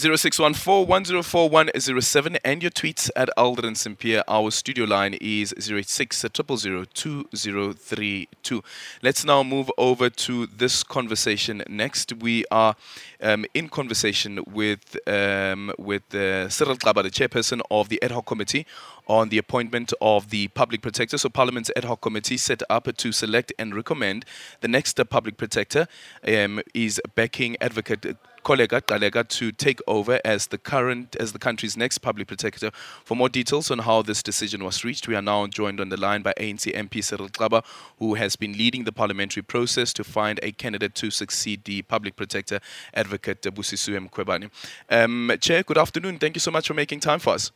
0614-104-107 and your tweets at Aldrin Sampear. Our studio line is 086 2032. Let's now move over to this conversation. Next, we are um, in conversation with um, with uh, Cyril Xaba, the chairperson of the ad hoc committee on the appointment of the public protector. So, Parliament's ad hoc committee set up to select and recommend the next public protector um, is backing advocate Kholeka Gcaleka to take over as the current as the country's next public protector. For more details on how this decision was reached, we are now joined on the line by ANC MP Cyril Xaba, who has been leading the parliamentary process to find a candidate to succeed the public protector advocate Busisiwe Mkhwebane. Um, Chair, good afternoon. Thank you so much for making time for us.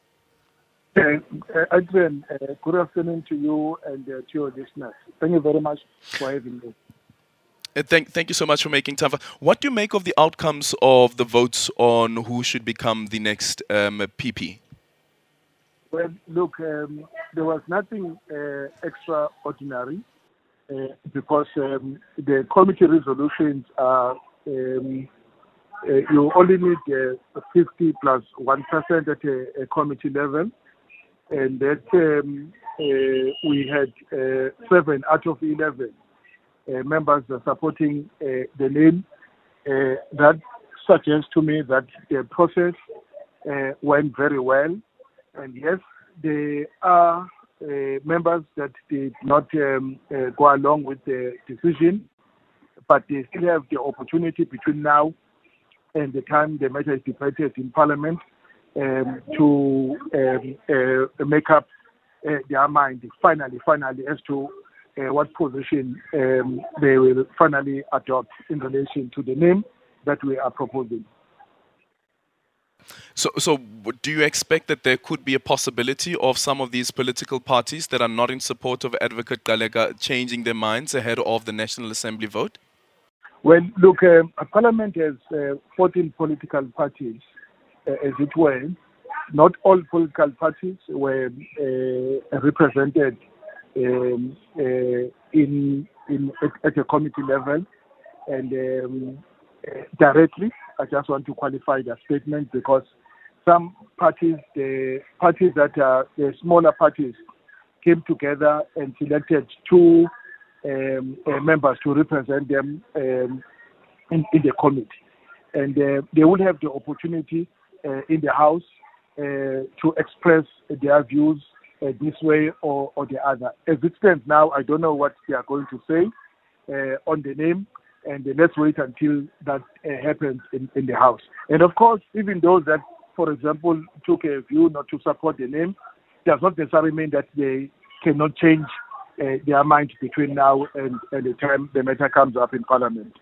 Uh, uh, Adrian, uh, good afternoon to you and uh, to your listeners. Thank you very much for having me. Uh, thank, thank you so much for making time. For, what do you make of the outcomes of the votes on who should become the next um, PP? Well, look, um, there was nothing uh, extraordinary uh, because um, the committee resolutions are um, uh, you only need uh, 50 plus 1 at a, a, committee level. And that um, uh, we had seven out of 11 uh, members are supporting uh, the name. Uh, that suggests to me that the process went very well. And yes, there are members that did not um, go along with the decision, but they still have the opportunity between now and the time the matter is debated in Parliament um, to um, uh, make up uh, their mind finally, finally, as to uh, what position um, they will finally adopt in relation to the name that we are proposing. So, so do you expect that there could be a possibility of some of these political parties that are not in support of Advocate Gcaleka changing their minds ahead of the National Assembly vote? Well, look, um, Parliament has uh, 14 political parties, uh, as it were. Not all political parties were uh, represented um, uh, in, in at, a committee level and um, uh, directly. I just want to qualify the statement because some parties, the parties that are the smaller parties, came together and selected two um, uh, members to represent them um, in, in, the committee, and uh, they will have the opportunity uh, in the House uh, to express their views uh, this way or, or the other. As it stands now, I don't know what they are going to say uh, on the name, and uh, let's wait until that uh, happens in, in the House. And of course, even those that, for example, took a view not to support the name, does not necessarily mean that they cannot change uh, their mind between now and, and the time the matter comes up in Parliament.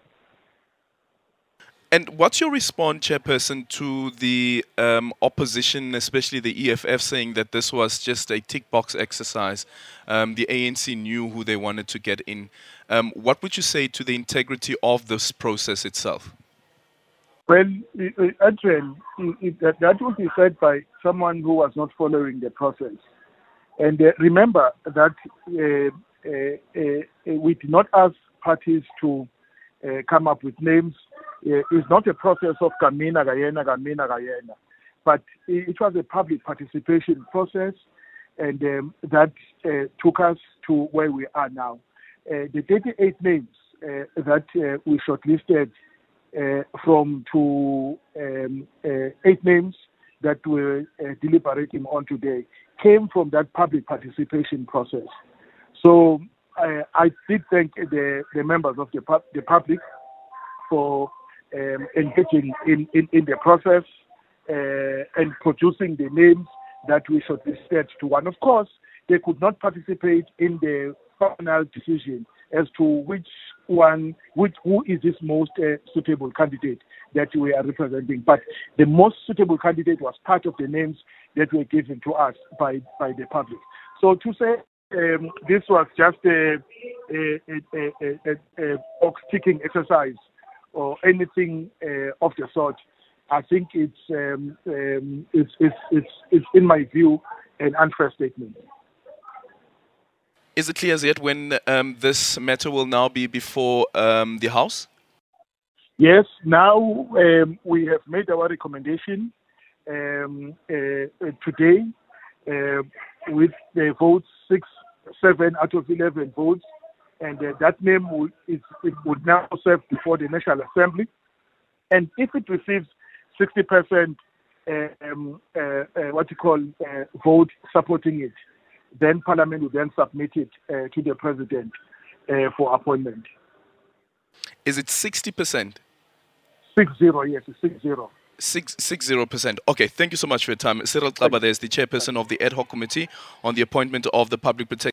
And what's your response, Chairperson, to the um, opposition, especially the EFF, saying that this was just a tick box exercise? Um, the ANC knew who they wanted to get in. Um, what would you say to the integrity of this process itself? Well, Adrian, that, that would be said by someone who was not following the process. And uh, remember that uh, uh, uh we did not ask parties to uh, come up with names is not a process of Kamina Gayena, Kamina Gayena, but it was a public participation process, and um, that uh, took us to where we are now. Uh, the 38 names uh, that we shortlisted from to um, eight names that we're deliberating on today came from that public participation process. So I did thank the, the members of the, the public for um, engaging in, in, in the process uh, and producing the names that we should to one. Of course, they could not participate in the final decision as to which one, which who is this most uh, suitable candidate that we are representing. But the most suitable candidate was part of the names that were given to us by by the public. So to say um, this was just a, a, a, a, a box ticking exercise or anything uh, of the sort. I think it's, um, um, it's, it's, it's, it's, in my view, an unfair statement. Is it clear as yet when um, this matter will now be before um, the House? Yes, now um, we have made our recommendation um, uh, today uh, with the votes six, seven out of 11 votes, and uh, that name will, is, it would now serve before the National Assembly. And if it receives 60% um, uh, uh, what you call uh, vote supporting it, then Parliament will then submit it uh, to the President uh, for appointment. Is it 60%? Six zero, yes, six zero. Six, six zero percent. Okay, thank you so much for your time. Cyril there's the chairperson of the ad hoc committee on the appointment of the public protector.